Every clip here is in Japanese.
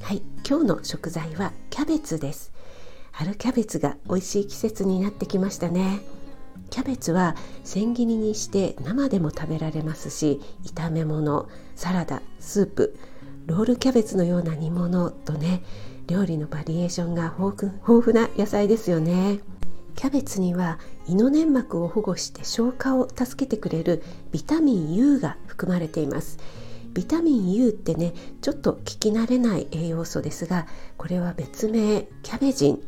はい今日の食材はキャベツです。春キャベツが美味しい季節になってきましたね。キャベツは千切りにして生でも食べられますし炒め物サラダスープロールキャベツのような煮物とね料理のバリエーションが豊富な野菜ですよね。キャベツには胃の粘膜を保護して消化を助けてくれるビタミン U が含まれています。ビタミン U ってねちょっと聞き慣れない栄養素ですがこれは別名キャベジン、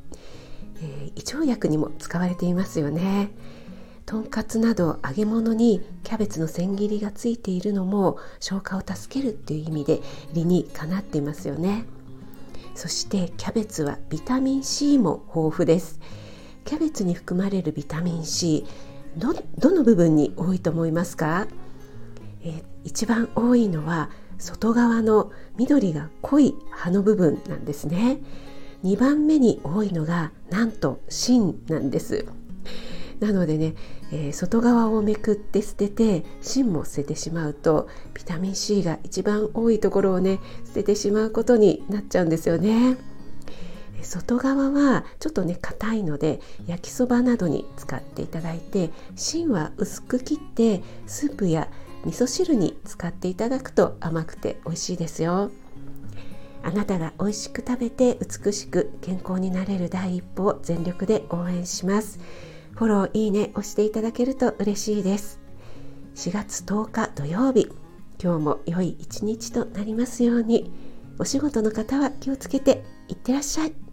えー、胃腸薬にも使われていますよね。とんかつなど揚げ物にキャベツの千切りがついているのも消化を助けるっていう意味で理にかなっていますよね。そしてキャベツはビタミン C も豊富です。キャベツに含まれるビタミン C どどの部分に多いと思いますか、えー、一番多いのは外側の緑が濃い葉の部分なんですね2番目に多いのがなんと芯なんですなのでね、えー、外側をめくって捨てて芯も捨ててしまうとビタミン C が一番多いところをね捨ててしまうことになっちゃうんですよね。外側はちょっとね硬いので焼きそばなどに使っていただいて芯は薄く切ってスープや味噌汁に使っていただくと甘くて美味しいですよ。あなたが美味しく食べて美しく健康になれる第一歩を全力で応援します。フォローいいね押していただけると嬉しいです。4月10日土曜日今日も良い一日となりますように。お仕事の方は気をつけていってらっしゃい。